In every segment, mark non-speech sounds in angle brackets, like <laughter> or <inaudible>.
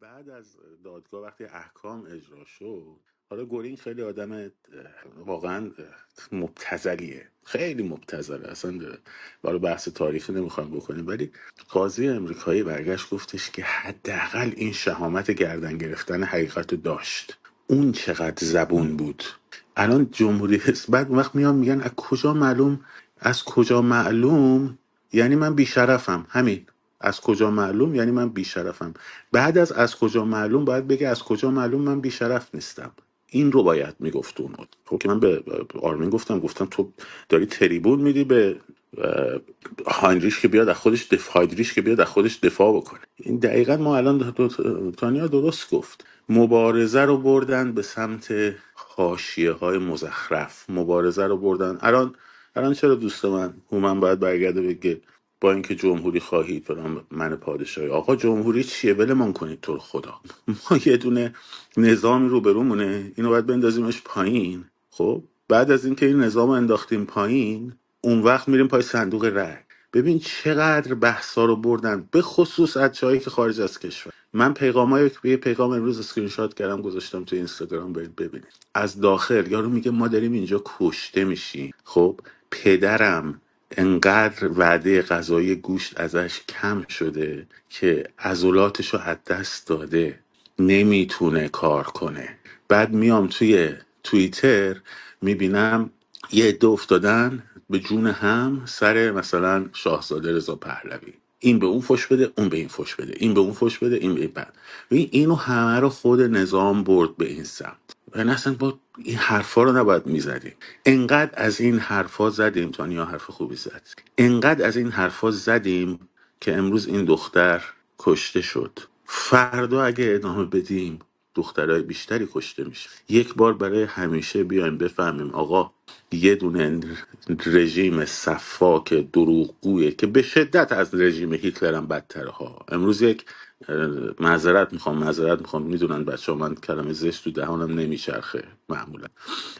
بعد از دادگاه وقتی احکام اجرا شد حالا گورین خیلی آدم واقعا مبتذلیه. خیلی مبتذله. اصلا برای بحث تاریخی نمی‌خوام بکنیم. ولی قاضی امریکایی برگشت گفتش که حداقل این شهامت گردن گرفتن حقیقت داشت. اون چقدر زبون بود. الان جمهوری بعد اون وقت میان میگن از کجا معلوم؟ از کجا معلوم؟ یعنی من بیشرفم. همین. از کجا معلوم؟ یعنی من بیشرفم. بعد از از کجا معلوم باید بگه از کجا معلوم من بیشرف نیستم. این رو باید می‌گفت اون خب که من به آرمین گفتم گفتم تو داری تریبون میدی به اه، هاینریش که بیاد از خودش دفاع هایدریش که بیاد از خودش دفاع بکنه. این دقیقا ما الان تانیا درست گفت. مبارزه رو بردن به سمت حاشیه های مزخرف. مبارزه رو بردن. الان الان چرا دوست من هومن باید برگرده بگه با اینکه جمهوری خواهی فلان من پادشاهی. آقا جمهوری چیه؟ ولمون کنید تو خدا. <laughs> ما یه دونه نظامی رو برومونه اینو باید بندازیمش پایین. خب؟ بعد از اینکه این نظام انداختیم پایین اون وقت میریم پای صندوق رای ببین چقدر بحثا رو بردن به خصوص جایی که خارج از کشور. من پیغام های یه پیغام امروز اسکرین شات کردم گذاشتم تو اینستاگرام برید ببینید. از داخل یارو میگه ما داریم اینجا کشته میشیم. خب؟ پدرم انقدر وعده غذایی گوشت ازش کم شده که عضلاتش رو از دست داده. نمی‌تونه کار کنه. بعد میام توی توییتر می‌بینم یه عده افتادن به جون هم سر مثلا شاهزاده رضا پهلوی. این به اون فش بده اون به این فش بده. این به اون فش بده این به این ببین اینو همه رو خود نظام برد به این سمت. و اصلا با این حرفا رو نباید می‌زدیم. انقدر از این حرفا زدیم تانیا حرف خوبی زد. انقدر از این حرفا زدیم که امروز این دختر کشته شد. فردا اگه ادامه بدیم دخترای بیشتری کشته میشه. یک بار برای همیشه بیایم بفهمیم آقا یه دونه رژیم صفاک دروغگویه که به شدت از رژیم هیتلر هم بدتره ها. امروز یک معذرت می‌خوام معذرت می‌خوام. می‌دونن بچه ها من کلمه زشت تو دهانم نمیچرخه معمولا.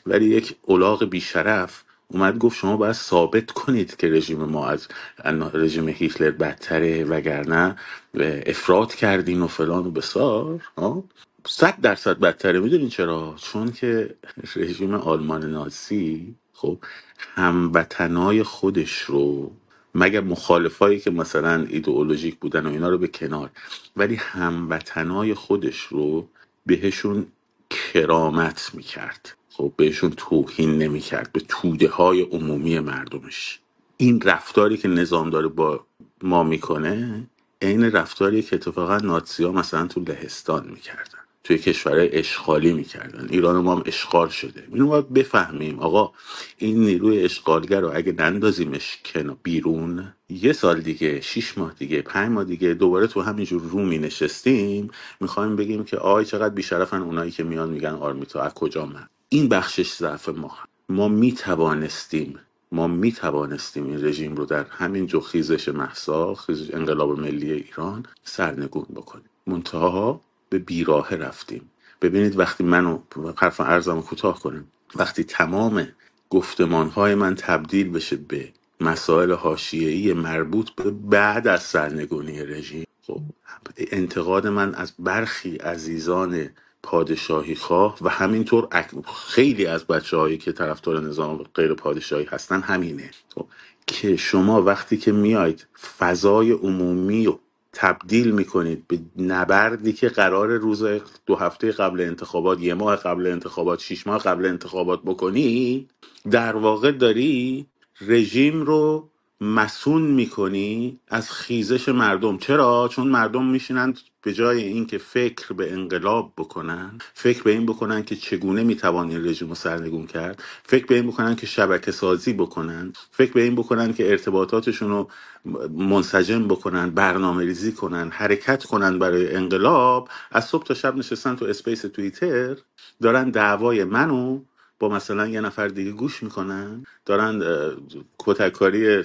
ولی یک الاغ بیشرف اومد گفت شما باید ثابت کنید که رژیم ما از رژیم هیتلر بدتره وگرنه افراد کردین و فلان و بسار؟ صد درصد بدتره. می‌دونین چرا؟ چون که رژیم آلمان نازی خب هموطنای خودش رو مگر مخالفایی که مثلا ایدئولوژیک بودن و اینا رو به کنار. ولی هموطنای خودش رو بهشون کرامت می‌کرد. خب بهشون توهین نمی‌کرد. به توده های عمومی مردمش. این رفتاری که نظام داره با ما می‌کنه عین رفتاری که اتفاقا ناتسی ها مثلا تو لهستان می‌کردن. توی کشورهای اشغالی می‌کردن. ایران ما هم اشغال شده. اینو باید بفهمیم. آقا این نیروی اشغالگر رو اگه نندازیمش کنا بیرون یه سال دیگه شیش ماه دیگه پنج ماه دیگه دوباره تو همینجور رومی نشستیم می‌خوایم بگیم که آی چقدر بیشرفن اونایی که میان میگن آرمیتا. از کجا من این بخشش ضعف ما. ما می‌توانستیم ما می توانستیم این رژیم رو در همین جو خیزش محسا خیزش انقلاب ملی ایران سرنگون بکنیم. منتها به بیراه رفتیم. ببینید وقتی منو حرف ارزم کوتاه کنم. وقتی تمام گفتمان های من تبدیل بشه به مسائل حاشیه‌ای مربوط به بعد از سرنگونی رژیم خب انتقاد من از برخی عزیزان پادشاهی خواه و همینطور خیلی از بچه هایی که طرفدار نظام غیر پادشاهی هستن همینه. خب، که شما وقتی که میاید فضای عمومی تبدیل می‌کنید به نبردی که قرار روز دو هفته قبل انتخابات یه ماه قبل انتخابات شیش ماه قبل انتخابات بکنی در واقع داری رژیم رو مسون می‌کنی از خیزش مردم. چرا؟ چون مردم میشینند به جای اینکه فکر به انقلاب بکنن فکر به این بکنن که چگونه می‌توان این رژیم رو سرنگون کرد فکر به این بکنن که شبکه سازی بکنن فکر به این بکنن که ارتباطاتشون رو منسجم بکنن برنامه ریزی کنن حرکت کنن برای انقلاب. از صبح تا شب نشستن تو space توییتر دارن دعوای منو با مثلا یه نفر دیگه گوش می‌کنن دارن کتککاری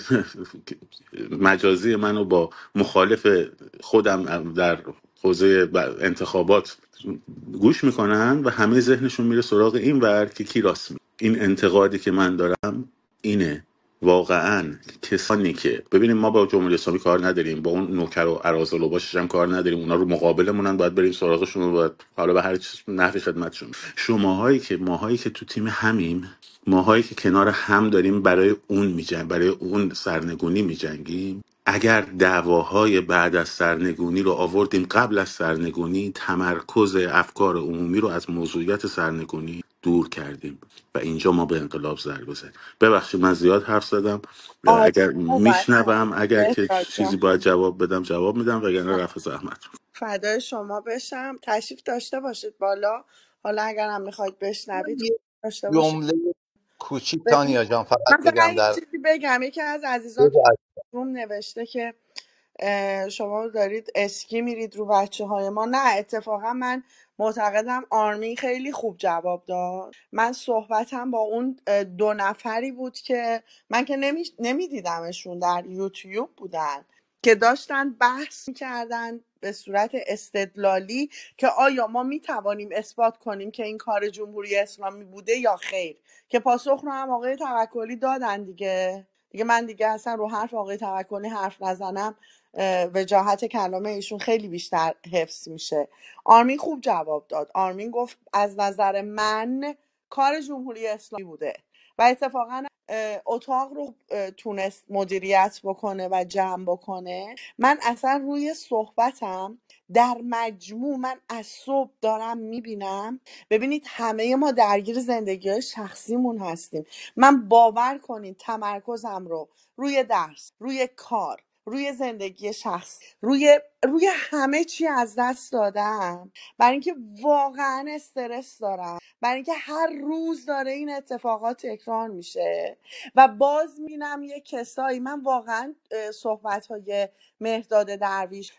<laughs> مجازی منو با مخالف خودم در حوزه انتخابات گوش می‌کنن و همه ذهنشون میره سراغ این ور که کی راست می این انتقادی که من دارم اینه. واقعا کسانی که ببینیم ما با جمهوری اسلامی کار نداریم با اون نوکر و عرازل و باشش هم کار نداریم اونا رو مقابلمونن باید بریم سراغشون و باید حالا به هر چیز نفی خدمتشون. شماهایی که ماهایی که تو تیم همیم ماهایی که کنار هم داریم برای اون میجنگ برای اون سرنگونی میجنگیم. اگر دعواهای بعد از سرنگونی رو آوردیم قبل از سرنگونی تمرکز افکار عمومی رو از موضوعیت سرنگونی دور کردیم و اینجا ما به انقلاب ضربه زدیم ببخشید من زیاد حرف زدم. عالی اگر میشنوم اگر که چیزی باید جواب بدم جواب میدم وگرنه رفع زحمت. فدای شما بشم. تشریف داشته باشید بالا. حالا اگر هم می‌خواید بشنوید یه داشته باشید. جمله کوچیک تانیا جان فقط من فقط بگم یه در چیزی بگم. یکی از عزیزان تو روم نوشته که شما دارید اسکی میرید رو بچه های ما. نه اتفاقا من معتقدم آرمین خیلی خوب جواب داد. من صحبتم با اون دو نفری بود که من که نمیدیدمشون در یوتیوب بودن که داشتن بحث می‌کردن به صورت استدلالی که آیا ما می‌توانیم اثبات کنیم که این کار جمهوری اسلامی بوده یا خیر. که پاسخ رو هم آقای توکلی دادن دیگه. دیگه من دیگه اصلا رو حرف آقای توکلی حرف نزنم. وجاهت کلام ایشون خیلی بیشتر حفظ میشه. آرمین خوب جواب داد. آرمین گفت از نظر من کار جمهوری اسلامی بوده و اتفاقا اتاق رو تونست مدیریت بکنه و جمع بکنه. من اصلا روی صحبتم در مجموع من از صبح دارم می‌بینم. ببینید همه ما درگیر زندگی های شخصیمون هستیم. من باور کنید تمرکزم رو روی درس روی کار روی زندگی شخصی روی روی همه چی از دست دادم. برای اینکه واقعا استرس دارم. برای اینکه هر روز داره این اتفاقات تکرار میشه. و باز می‌بینم یه کسایی من واقعا صحبت های مهداد درویش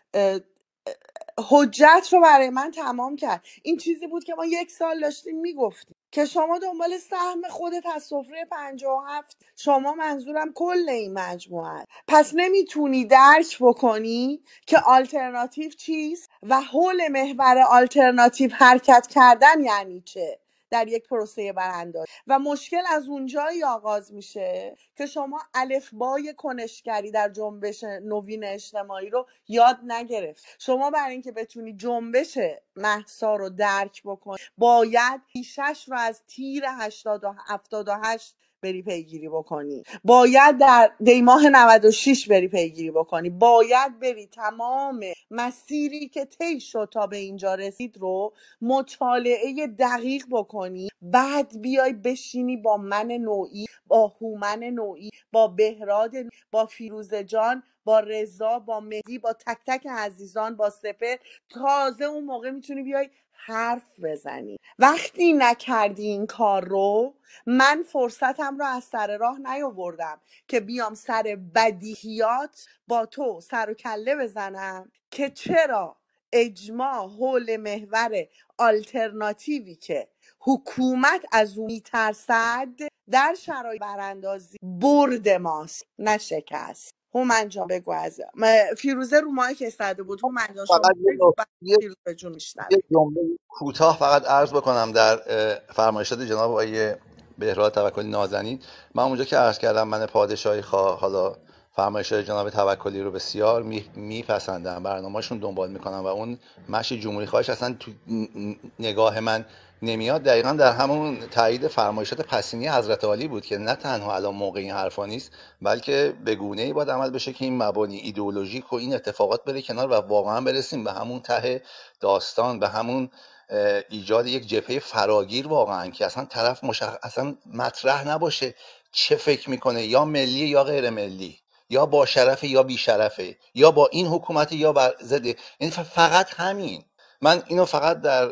حجت رو برای من تمام کرد این چیزی بود که ما یک سال داشتیم می‌گفتیم که شما دنبال سهم خودت از سفره پنجاه و هفت شما منظورم کل این مجموعه است. پس نمی‌تونی درک بکنی که آلترناتیو چیست و حول محور آلترناتیو حرکت کردن یعنی چه در یک پروسه برانداز و مشکل از اونجایی آغاز میشه که شما الفبای کنشگری در جنبش نوین اجتماعی رو یاد نگرفت. شما برای اینکه بتونی جنبش محسا رو درک بکنی باید پیشش رو از تیر 80 و 78 بری پیگیری بکنی. باید در دیماه 96 بری پیگیری بکنی. باید بری تمام مسیری که طی شد تا به اینجا رسید رو مطالعه دقیق بکنی. بعد بیای بشینی با من نوعی با هومن نوعی با بهراد با فیروزه جان با رضا با مهدی با تک تک عزیزان با سپر تازه اون موقع می‌تونی بیای حرف بزنی. وقتی نکردی این کار رو من فرصتم رو از سر راه نیاوردم که بیام سر بدیهیات با تو سر و کله بزنم. که چرا؟ اجماع حول محور آلترناتیوی که حکومت از اون میترسد در شرایط براندازی برد ماست نه شکست. هومن جان بگو از فیروزه رو مایک استده بود. هومن جان شما فقط یه بگو بعد نکته فیروزه جون یه جمله کوتاه فقط عرض بکنم در اه، فرمایشات جناب آقای بهراد توکلی نازنین. من اونجا که عرض کردم من پادشاهی خواه حالا فرمایشات جناب توکلی رو بسیار میپسندم. برنامهشون دنبال می‌کنم و اون مشی جمهوری خواهش اصلا تو نگاه من نمیاد. دقیقا در همون تایید فرمایشات پسینی حضرت عالی بود که نه تنها الان موقع این حرفا نیست بلکه به گونه ای باید عمل بشه که این مبانی ایدئولوژیک و این اتفاقات بره کنار و واقعا برسیم به همون ته داستان به همون ایجاد یک جبهه فراگیر واقعا که اصلا طرف مشخ... اصلا مطرح نباشه چه فکر می‌کنه یا ملی یا غیر ملی یا با شرفه یا بی شرفه یا با این حکومت یا بر ضد. یعنی فقط همین. من اینو فقط در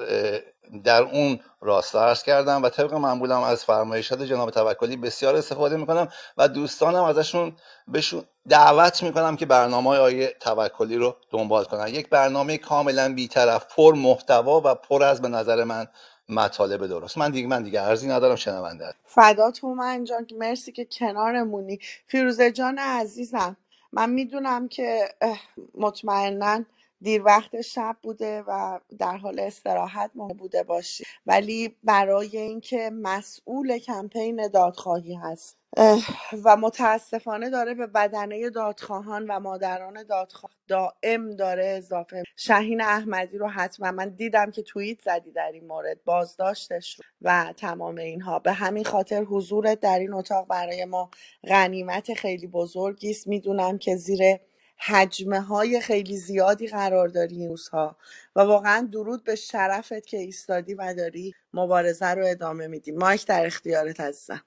در اون راستا عرض کردم و طبق معمولم از فرمایشات جناب توکلی بسیار استفاده می‌کنم و دوستانم ازشون بهشون دعوت می‌کنم که برنامه های آیه توکلی رو دنبال کنن. یک برنامه کاملا بیطرف پر محتوا و پر از به نظر من مطالب درست. من دیگه من دیگه ارزی ندارم شنونده فدات هومن جان مرسی که کنارمونی. فیروزه جان عزیزم من می‌دونم که مطمئنا دیر وقت شب بوده و در حال استراحت ما بوده باشی. ولی برای اینکه مسئول کمپین دادخواهی هست و متاسفانه داره به بدنه دادخواهان و مادران دادخواه دائم داره اضافه. شهین احمدی رو حتما من دیدم که توییت زدی در این مورد بازداشتش رو و تمام اینها. به همین خاطر حضورت در این اتاق برای ما غنیمت خیلی بزرگی است. می‌دونم که زیر حجمه های خیلی زیادی قرار داری این روزها و واقعا درود به شرفت که ایستادی و داری مبارزه رو ادامه میدی. مایک در اختیارت عزیزم.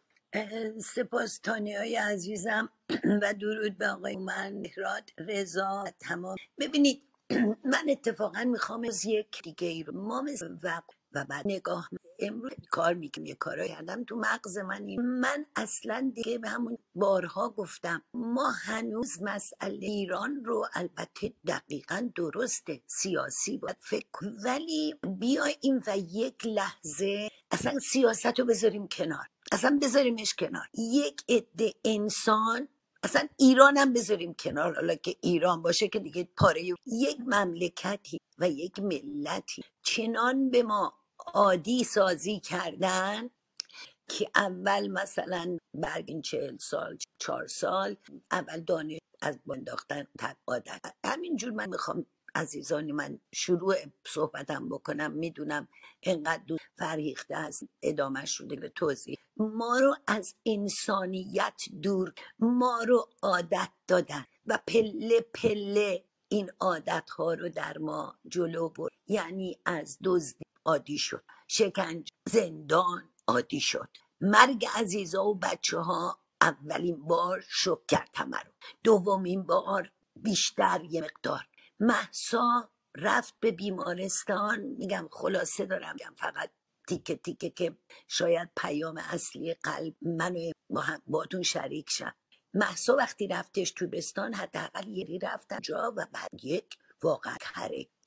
سپاس های عزیزم <clears throat> و درود به آقای من مهراد رضا و تمام. ببینید <clears throat> من اتفاقا می‌خوام از یک دیگه ای رو ما وقت و بعد نگاه امروز کار می‌کنم یه کارایی کردم. تو مغز من این- من اصلا دیگه به همون بارها گفتم ما هنوز مسئله ایران رو البته دقیقا درسته سیاسی باید فکر ولی بیایم و یک لحظه اصلا سیاست رو بذاریم کنار. اصلا بذاریمش کنار. یک عده انسان اصلا ایران هم بذاریم کنار. حالا که ایران باشه که دیگه پاره یک مملکتی و یک ملتی. چنان به ما عادی سازی کردن که اول مثلا بعد این چهل سال چهار سال اول دانش از با انداختن تب عادت. همینجور من می‌خوام عزیزانی من شروع صحبتم بکنم. می‌دونم انقدر دو فرهیخته هست ادامهش رو به توضیح. ما رو از انسانیت دور ما رو عادت دادن و پله پله این عادت ها رو در ما جلو برد. یعنی از دزدی عادی شد شکنج زندان عادی شد. مرگ عزیزا و بچه ها اولین بار شک کرد همه رو دومین بار بیشتر یه مقدار محسا رفت به بیمارستان. میگم خلاصه دارم. میگم فقط تیکه تیکه که شاید پیام اصلی قلب منو باتون شریک شم محسا وقتی رفتش تو بستان حداقل یری رفتن جا و بعد یک واقعا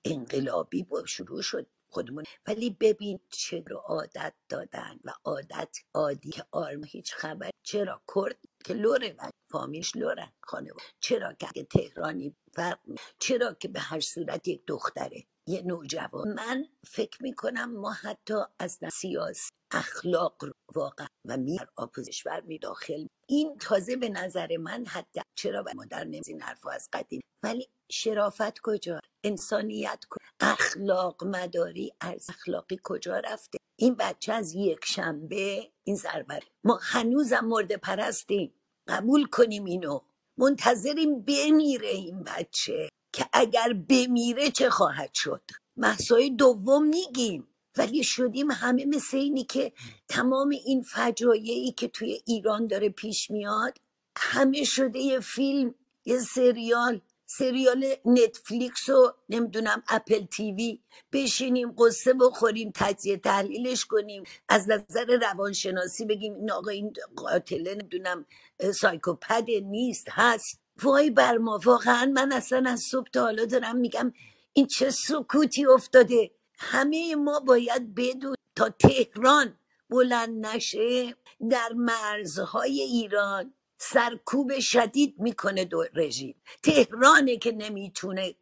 انقلابی با شروع شد. خودمون. ولی ببین چه رو عادت دادن و عادت عادی که آرم هیچ خبر چرا کرد که لوره و فامیش لورن خانه چرا که تهرانی فرق چرا که به هر صورت یک دختره. یه نوجوان من فکر می‌کنم ما حتی از سیاس اخلاق رو واقعا و می آپوزشور می داخل. این تازه به نظر من حتی چرا به مادر نمیزین حرف از قدیم؟ ولی شرافت کجا؟ انسانیت کجا؟ اخلاق مداری از اخلاقی کجا رفته؟ این بچه از یک شنبه این سربر ما هنوزم مرد پرستیم. قبول کنیم اینو. منتظریم بمیره این بچه. که اگر بمیره چه خواهد شد؟ محصای دوم میگیم ولی شدیم همه مثل اینی که تمام این فجایعی که توی ایران داره پیش میاد همه شده یه فیلم یه سریال سریال نتفلیکس و نمی‌دونم اپل تیوی. بشینیم قصه بخوریم تجزیه تحلیلش کنیم از نظر روانشناسی بگیم این آقا این قاتله نمی‌دونم سایکوپد نیست هست. وای بر ما واقعا من اصلا از صبح تا حالا دارم میگم این چه سکوتی افتاده. همه ما باید بدون تا تهران بلند نشه در مرزهای ایران. سرکوب شدید می‌کنه دو رژیم. تهرانه که نمی‌تونه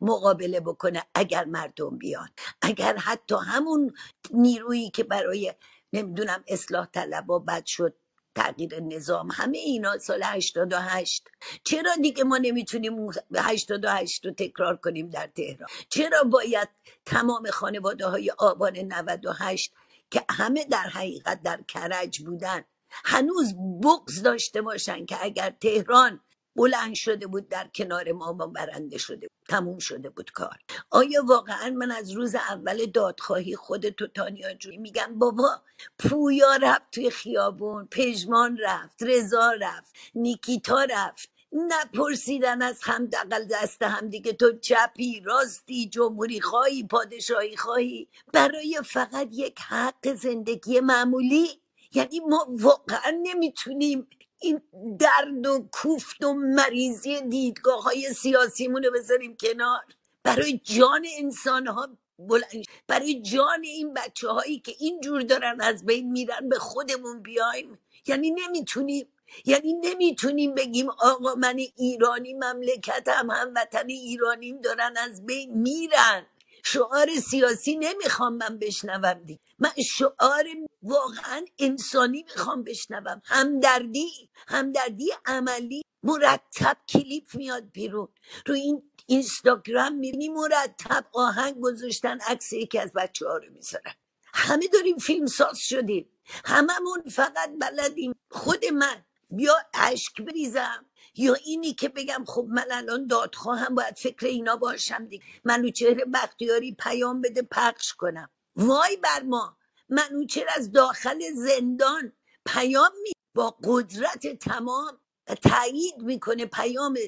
مقابله بکنه اگر مردم بیان. اگر حتی همون نیرویی که برای نمی‌دونم اصلاح طلب و بد شد تغییر نظام. همه اینا سال 88 چرا دیگه ما نمی‌تونیم اون 88 رو تکرار کنیم در تهران؟ چرا باید تمام خانواده های آبان 98 که همه در حقیقت در کرج بودن هنوز بغز داشته باشن که اگر تهران بلند شده بود در کنار ما ما برنده شده بود. تموم شده بود کار. آیا واقعا من از روز اول دادخواهی خود تو تانیا جوی میگم بابا پویا رفت توی خیابون پژمان رفت رضا رفت نیکیتا رفت. نپرسیدن از هم دقل دست هم دیگه تو چپی راستی جمهوری خواهی پادشاهی خواهی. برای فقط یک حق زندگی معمولی؟ یعنی ما واقعا نمی‌تونیم این درد و کوفت و مریضی دیدگاه های سیاسیمون رو بذاریم کنار. برای جان انسان ها بلند برای جان این بچه هایی که اینجور دارن از بین میرن به خودمون بیایم. یعنی نمی‌تونیم یعنی نمی‌تونیم بگیم آقا من ایرانی مملکتم هموطن ایرانیم دارن از بین میرن. شعار سیاسی نمی‌خوام من بشنوم دیگه من شعار واقعا انسانی می‌خوام بشنوم. همدردی همدردی عملی مرتب کلیپ میاد بیرون. رو این اینستاگرام می‌بینی مرتب آهنگ گذاشتن عکس یکی از بچه ها رو می‌ذارن. همه داریم فیلم ساز شدیم. هممون فقط بلدیم. خود من یا اشک بریزم. یا اینی که بگم خب من الان دادخواهم باید فکر اینا باشم دیگه. منوچهر بختیاری پیام بده پخش کنم. وای بر ما. منوچهر از داخل زندان پیام می با قدرت تمام تایید می‌کنه پیام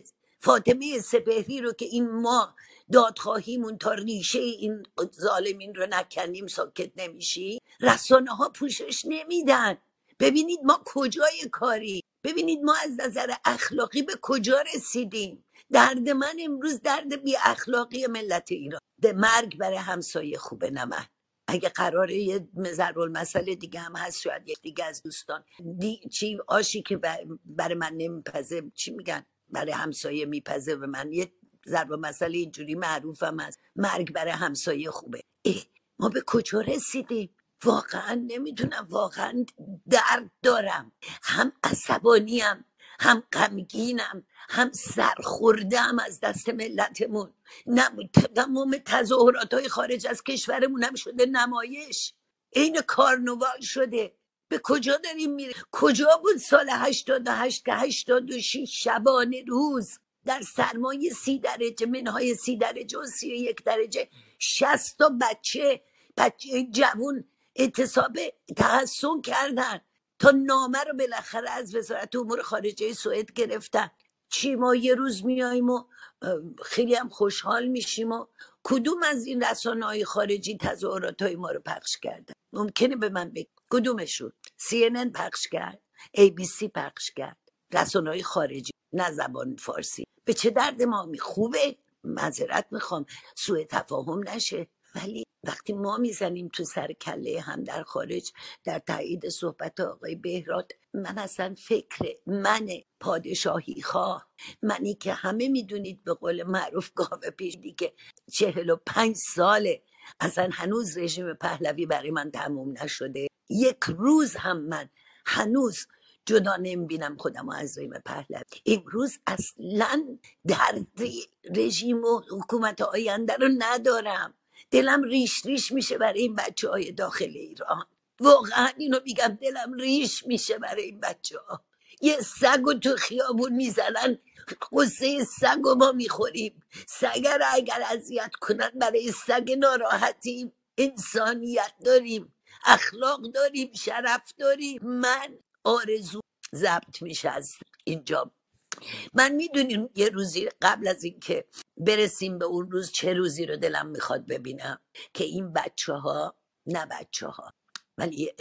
فاطمه سپهری رو که این ما دادخواهیمون تا ریشه این ظالمین رو نکنیم ساکت نمیشی. رسانه ها پوشش نمیدن. ببینید ما کجای کاری؟ ببینید ما از نظر اخلاقی به کجا رسیدیم؟ درد من امروز درد بی اخلاقی ملت ایران. ده مرگ برای همسایه خوبه نمن اگه قراره یه ضرب المثل دیگه هم هست شاید یک دیگه از دوستان. دی چی آشی که برای من نمیپزه چی میگن؟ برای همسایه میپزه به من. یه ضرب مسئله اینجوری معروفم هست. مرگ برای همسایه خوبه. اه ما به کجا رسیدیم؟ واقعا نمی‌دونم واقعا درد دارم. هم عصبانیم هم غمگینم هم سرخوردم از دست ملتمون. تمام تظاهرات های خارج از کشورمون هم شده نمایش. عین کارنوال شده. به کجا داریم میره کجا بود سال 88 که 86 شبانه روز در سرمایه سی درجه منهای سی درجه و سی یک درجه شست تا بچه بچه جوون اعتصاب تحسن کردن. تا نامه رو بالاخره از وزارت امور خارجه سوئد گرفتن. چی ما یه روز میاییم و خیلی هم خوشحال میشیم و کدوم از این رسانه های خارجی تظاهرات های ما رو پخش کردن؟ ممکنه به من بگی کدومشون؟ CNN پخش کرد. ABC پخش کرد. رسانه های خارجی نه زبان فارسی. به چه درد ما می خوبه؟ معذرت می‌خوام. سوء تفاهم نشه. ولی وقتی ما می‌زنیم تو سر کله هم در خارج در تایید صحبت آقای بهراد من اصلا فکر من پادشاهی خواه منی که همه می‌دونید به قول معروف گاوه پیش دیگه چهل و پنج ساله. اصلا هنوز رژیم پهلوی برای من تموم نشده. یک روز هم من هنوز جدا نمی‌بینم خودم از رژیم پهلوی. امروز اصلا درد رژیم و حکومت آینده رو ندارم. دلم ریش ریش میشه برای این بچه های داخل ایران. واقعا اینو میگم دلم ریش میشه برای این بچه ها یه سگ و تو خیابون می‌زنن قصه سگ و ما می‌خوریم. سگ اگر اذیت کنن برای سگ ناراحتیم. انسانیت داریم اخلاق داریم شرف داریم. من آرزو ضبط میشه از اینجا. من می‌دونیم یه روزی قبل از اینکه برسیم به اون روز چه روزی رو دلم می‌خواد ببینم که این بچه ها نه بچه ها ولی یه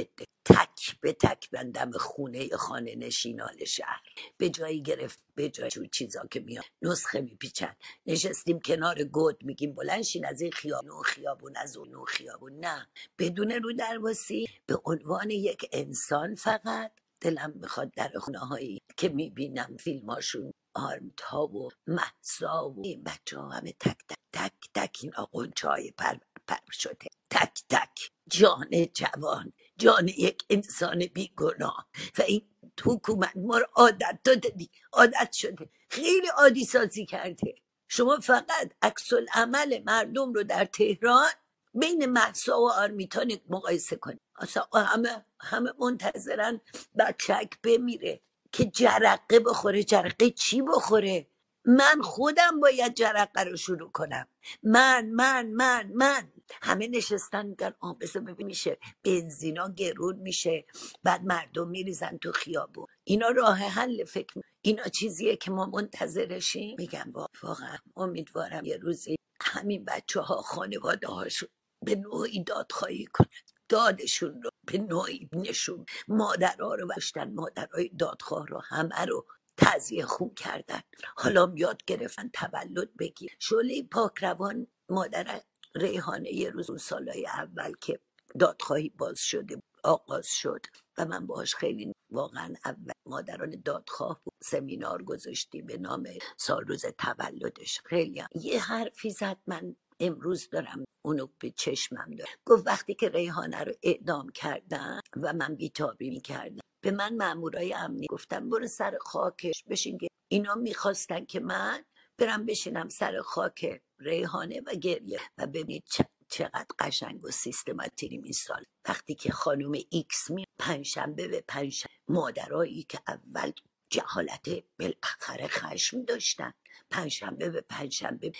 تک به تک بندم خونه خانه نشینان شهر. به جایی گرفت به جای چیزا که میاد نسخه میپیچن. نشستیم کنار گود میگیم بلنشین از این خیابون خیابون از اون خیابون. نه. بدون رو درواسی به عنوان یک انسان فقط دلم می‌خواد در خونه هایی که می‌بینم فیلماشون آرمتا و محسا و این بچه ها همه تک تک تک تک این آقونچه های پر, پر شده. تک تک. جان جوان. جان یک انسان بیگناه. و این حکومت ما رو عادت داده دی عادت شده. خیلی عادی سازی کرده. شما فقط عکس عمل مردم رو در تهران بین محسا و آرمیتا مقایسه کنید. اصلا همه همه منتظرن بچک بمیره. که جرقه بخوره جرقه چی بخوره؟ من خودم باید جرقه رو شروع کنم. من من من من. همه نشستن میگن آه بذار ببین میشه. بنزینا گرون میشه. بعد مردم میریزن تو خیابون. اینا راه حل فکر اینا چیزیه که ما منتظرشیم؟ میگم وا- واقعا امیدوارم یه روزی همین بچه ها خانواده هاشون به نوعی دادخواهی کنن. دادشون رو. به نوعی نشون. مادرها رو بشتن مادرهای دادخواه رو همه رو تزیه خون کردن. حالا یاد گرفتن تولد بگیر. شعله پاکروان مادر ریحانه یه روز اون سالهای اول که دادخواهی باز شده آغاز شد و من باهاش خیلی واقعا اول مادران دادخواه بود. سمینار گذاشتیم به نام سال روز تولدش. خیلی هم. یه حرفی زد من امروز دارم اونو به چشمم دارم. گفت وقتی که ریحانه رو اعدام کردن و من بیتابی می‌کردم. به من مامورای امنی گفتن برو سر خاکش. بشین که اینا می‌خواستن که من برم بشینم سر خاک ریحانه و گریه و ببینید چقدر قشنگ و سیستماتیک این سال. وقتی که خانم ایکس می پنجشنبه به پنجشنبه مادرایی که اول جهالت بالاخره خشم داشتن. پنجشنبه به پنجشنبه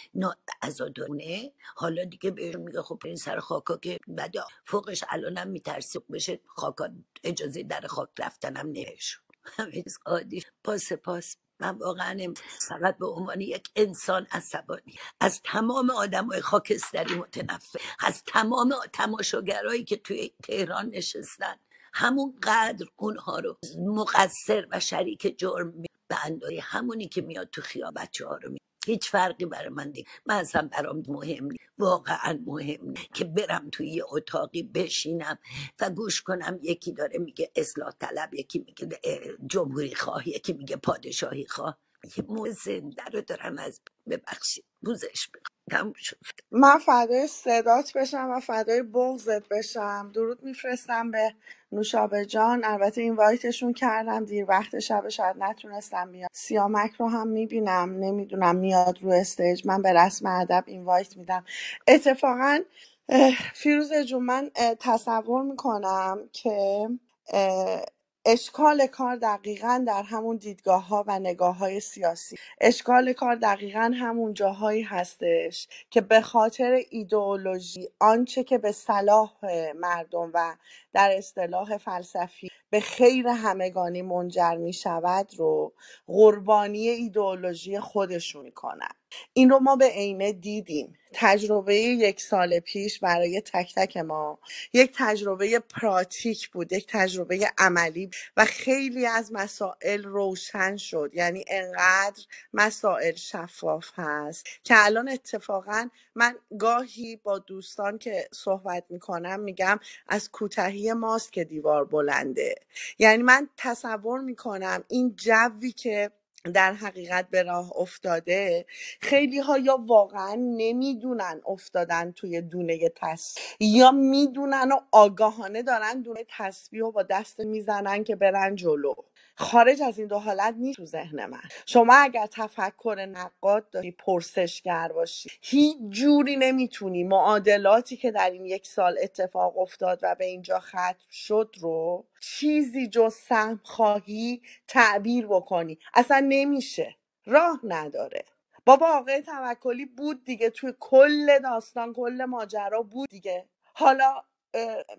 عزادانه حالا دیگه بهشون میگه خب این سر خاکا که بعد فوقش الانم میترسی بشه خاکا اجازه در خاک رفتنم نمیشون همه عادی. پاس پاس. من واقعا فقط به عنوان یک انسان عصبانی. از تمام آدم های خاکستری متنفر. از تمام تماشاگرایی که توی تهران نشستن. همون قدر اونها رو مقصر و شریک جرم به اندازه همونی که میاد تو خیابت بچه رو می... هیچ فرقی برای من دیگه من اصلا برام مهم نیست واقعا مهم نیست که برم توی یه اتاقی بشینم و گوش کنم. یکی داره میگه اصلاح طلب یکی میگه جمهوری خواه یکی میگه پادشاهی خواه یه مو زنده رو دارم از ببخشید پوزش بخوام شد. من فدای صدات بشم و فدای بغزت بشم. درود میفرستم به نوشابه جان. البته invite شون کردم. دیر وقت شب شاید نتونستم بیام. سیامک رو هم می‌بینم. نمی‌دونم میاد رو stage. من به رسم ادب invite میدم. اتفاقا اه، فیروزه جون من تصور می‌کنم که اشکال کار دقیقا در همون دیدگاه ها و نگاه های سیاسی. اشکال کار دقیقا همون جاهایی هستش که به خاطر ایدئولوژی آنچه که به صلاح مردم و در اصطلاح فلسفی به خیر همگانی منجر می شود رو قربانی ایدئولوژی خودشون می‌کنن. این رو ما به عینه دیدیم. تجربه یک سال پیش برای تک تک ما یک تجربه پراتیک بود یک تجربه عملی و خیلی از مسائل روشن شد. یعنی انقدر مسائل شفاف هست که الان اتفاقا من گاهی با دوستان که صحبت می‌کنم میگم از کوتاهی ماست که دیوار بلنده. یعنی من تصور می‌کنم این جوی که در حقیقت به راه افتاده خیلی ها یا واقعا نمی‌دونن افتادن توی دونه تسبیح یا می‌دونن و آگاهانه دارن دونه تسبیح رو با دست می‌زنن که برن جلو. خارج از این دو حالت نیست تو ذهن من. شما اگر تفکر نقاد داری پرسشگر باشی هیچ جوری نمی‌تونی معادلاتی که در این یک سال اتفاق افتاد و به اینجا ختم شد رو چیزی جز سهم خواهی تعبیر بکنی. اصلا نمیشه. راه نداره. بابا آقای توکلی بود دیگه توی کل داستان کل ماجرا بود دیگه. حالا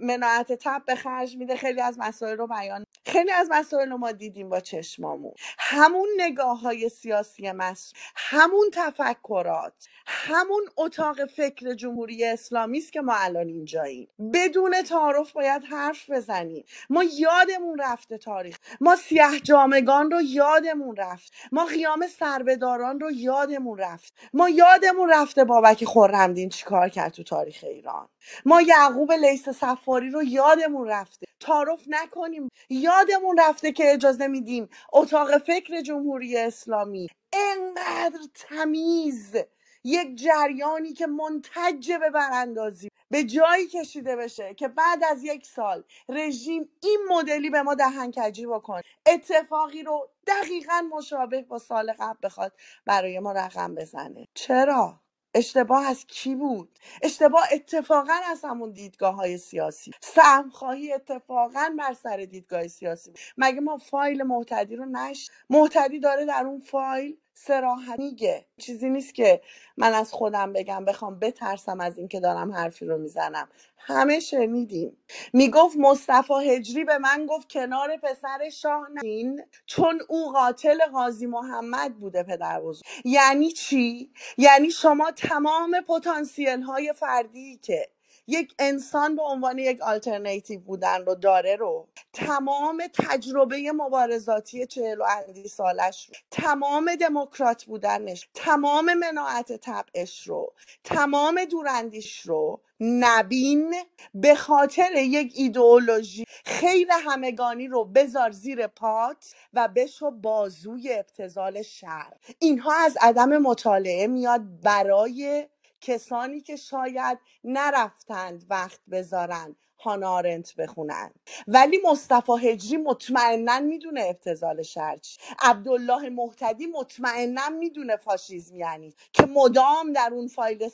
مناعت تب به خرج میده. خیلی از مسائل رو بیان خیلی از مسائل رو ما دیدیم با چشمامون. همون نگاه های سیاسی مصر همون تفکرات همون اتاق فکر جمهوری اسلامی است که ما الان اینجاییم. بدون تعارف باید حرف بزنیم. ما یادمون رفته تاریخ. ما سیاه جامگان رو یادمون رفت. ما قیام سربهداران رو یادمون رفت. ما یادمون رفته بابک خورمدین چیکار کرد تو تاریخ ایران. ما یعقوب لیس صفاری رو یادمون رفته. تعارف نکنیم. یادمون رفته که اجازه میدیم اتاق فکر جمهوری اسلامی انقدر تمیز یک جریانی که منتج به براندازی به جایی کشیده بشه که بعد از یک سال رژیم این مدلی به ما دهنکجی بکنه. اتفاقی رو دقیقا مشابه با سال قبل بخواد برای ما رقم بزنه. چرا؟ اشتباه از کی بود؟ اشتباه اتفاقا از همون دیدگاه های سیاسی. سهم خواهی اتفاقا بر سر دیدگاه سیاسی. مگه ما فایل محتدی رو نش محتدی داره در اون فایل؟ سراحت میگه. چیزی نیست که من از خودم بگم بخوام بترسم از اینکه دارم حرفی رو می‌زنم. همه شنیدیم. می‌گفت مصطفی هجری به من گفت کنار پسر شاه نشین چون او قاتل قاضی محمد بوده پدر بزرگ. یعنی چی؟ یعنی شما تمام پتانسیل های فردی که یک انسان به عنوان یک آلترناتیو بودن رو داره رو. تمام تجربه مبارزاتی چهل و اندی سالش رو. تمام دموکرات بودنش. تمام مناعت طبعش رو. تمام دوراندیش رو. نبین به خاطر یک ایدئولوژی. خیر همگانی رو بذار زیر پات و بشو بازوی ابتزال شر اینها از عدم مطالعه میاد برای کسانی که شاید نرفتند وقت بذارن هانا آرنت بخونن. ولی مصطفی هجری مطمئنا می‌دونه ابتزال شر چی عبدالله محتدی مطمئنا می‌دونه فاشیزم یعنی. که مدام در اون فایل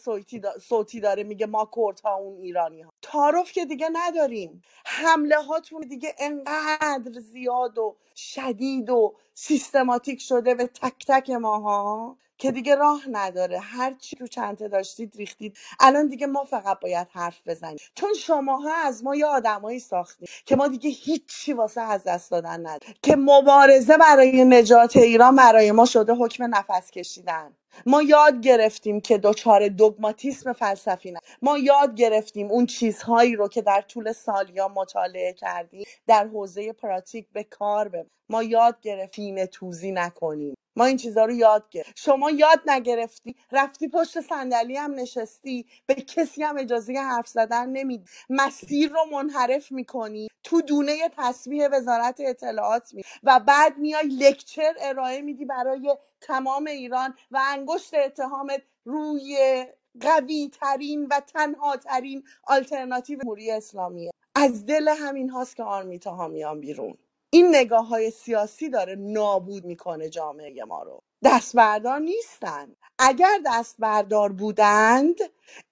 صوتی داره میگه ما کردها اون ایرانی ها تعارف که دیگه نداریم. حمله هاتون دیگه انقدر زیاد و شدید و سیستماتیک شده به تک تک ماها که دیگه راه نداره. هر چی تو چنته داشتید ریختید. الان دیگه ما فقط باید حرف بزنیم. چون شماها از ما یه آدمایی ساختید که ما دیگه هیچی واسه از دست دادن نداریم. که مبارزه برای نجات ایران برای ما شده حکم نفس کشیدن. ما یاد گرفتیم که دچار دگماتیسم فلسفی نه. ما یاد گرفتیم اون چیزهایی رو که در طول سالیا مطالعه کردیم در حوزه پراتیک به کار ببریم ما یاد گرفتیم توزی نکنیم. ما این چیزها رو یاد گرفتیم شما یاد نگرفتی رفتی پشت صندلی هم نشستی به کسی هم اجازه حرف زدن نمیدی. مسیر رو منحرف می‌کنی تو دونه تسبیح وزارت اطلاعات می و بعد میای لکچر ارائه میدی برای تمام ایران و انگشت اتهامت روی قوی ترین و تنها ترین آلترناتیو جمهوری اسلامیه. از دل همین هاست که آرمیتا ها میان بیرون. این نگاه های سیاسی داره نابود می‌کنه جامعه ما رو. دست بردار نیستن. اگر دست بردار بودند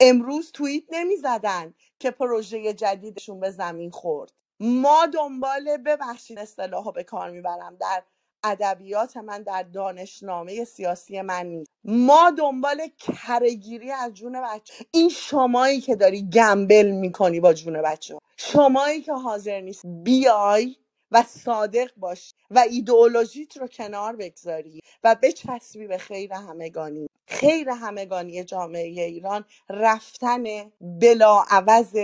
امروز توییت نمی زدن که پروژه جدیدشون به زمین خورد. ما دنبال ببخشید اصطلاح به کار می‌برم. در ادبیات من در دانشنامه سیاسی من نیست. ما دنبال کرهگیری از جون بچه. این شمایی که داری گمبل می‌کنی با جون بچه شمایی که حاضر نیست. بیای و صادق باشی و ایدئولوژیت رو کنار بگذاری و بچسبی به خیر همگانی. خیر همگانی جامعه ایران رفتن بلا عوض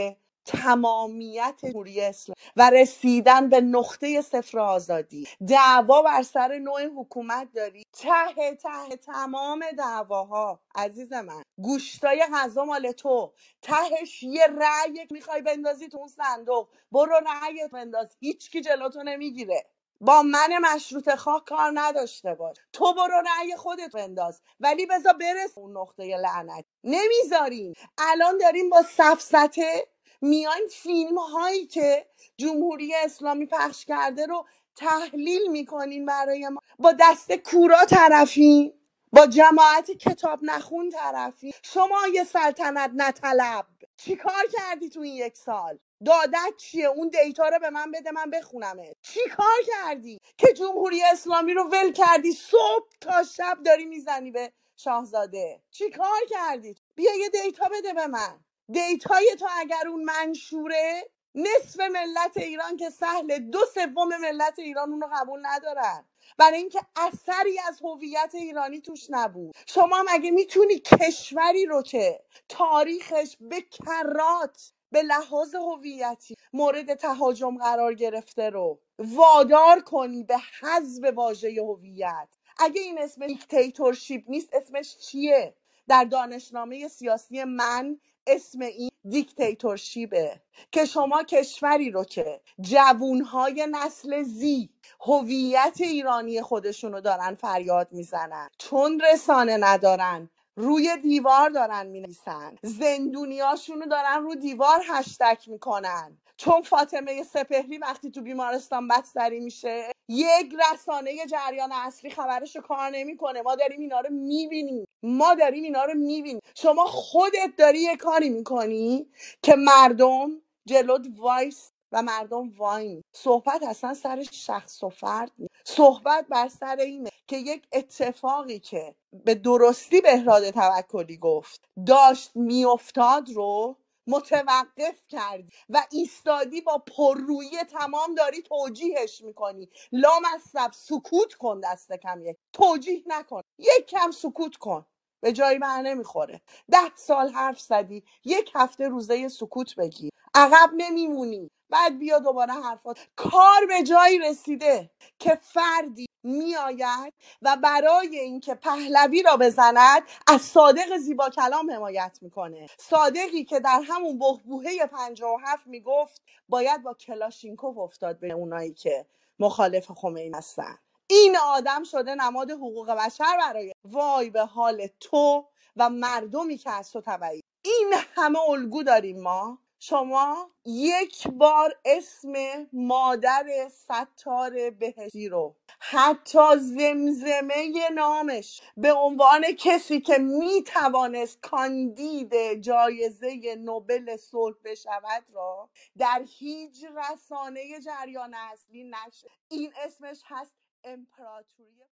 تمامیت جمهوری اسلامی و رسیدن به نقطه صفر آزادی. دعوا بر سر نوع حکومت داری؟ ته ته تمام دعواها. عزیز من گوشتای غذا مال تو. تهش یه رأی می‌خوای بندازی تو اون صندوق. برو رأیت بنداز. هیچکی جلوتو نمی‌گیره. با من مشروط خواه کار نداشته باش. تو برو رأی خودت بنداز. ولی بذار برس اون نقطه لعنت نمی‌ذاریم. الان داریم با سفسته میایم فیلم هایی که جمهوری اسلامی پخش کرده رو تحلیل می‌کنین برای ما. با دست کورا طرفین با جماعت کتاب نخون طرفی شما یه سلطنت نطلب. چیکار کردی تو این یک سال؟ دادت چیه؟ اون دیتا رو به من بده من بخونمه چی کار کردی که جمهوری اسلامی رو ول کردی؟ صبح تا شب داری می‌زنی به شاهزاده. چی کار کردی؟ بیا یه data بده به من. data ی تو اگر اون منشوره نصف ملت ایران که سهله دو سوم ملت ایران اونو قبول ندارن. برای اینکه اثری از هویت ایرانی توش نبود. شما مگه می‌تونی کشوری رو که تاریخش به کرات به لحاظ هویتی مورد تهاجم قرار گرفته رو وادار کنی به حذف واژه هویت. اگه این اسم دیکتاتورشیپ نیست اسمش چیه؟ در دانشنامه سیاسی من اسم این دیکتاتورشیپه که شما کشوری رو که جوونهای نسل زی هویت ایرانی خودشونو دارن فریاد می‌زنن چون رسانه ندارن روی دیوار دارن می‌نویسن زندونیاشونو دارن رو دیوار هشتک می‌کنن. چون فاطمه سپهری وقتی تو بیمارستان بستری میشه یک رسانه جریان اصلی خبرش رو کار نمی‌کنه. ما داریم اینا رو می‌بینیم. ما داریم اینا رو می‌بینیم. شما خودت داری یه کاری می‌کنی که مردم جلوت وایس و مردم واین صحبت اصلا سر شخص و فرد صحبت بر سر اینه که یک اتفاقی که به درستی بهراد توکلی گفت داشت میافتاد رو متوقف کردی و ایستادی با پررویی تمام داری توجیهش می‌کنی. لامصب سکوت کن دست کم یک. توجیه نکن. یک کم سکوت کن. به جایی من نمی‌خوره. ده سال حرف زدی. یک هفته روزه سکوت بگیر. عقب نمیمونی. بعد بیا دوباره حرفات. کار به جایی رسیده. که فردی میآید و برای اینکه پهلوی را بزند از صادق زیبا کلام حمایت می‌کنه. صادقی که در همون بهبوهه 57 می‌گفت باید با کلاشینکوف افتاد به اونایی که مخالف خمینی هستن. این آدم شده نماد حقوق بشر برای وای به حال تو و مردمی که از تو تبعید این همه الگو داریم ما. شما یک بار اسم مادر ستار بهشتی رو حتی زمزمه نامش به عنوان کسی که می‌توانست کاندید جایزه نوبل صلح بشود را در هیچ رسانه جریان اصلی نشد این اسمش هست امپراتوری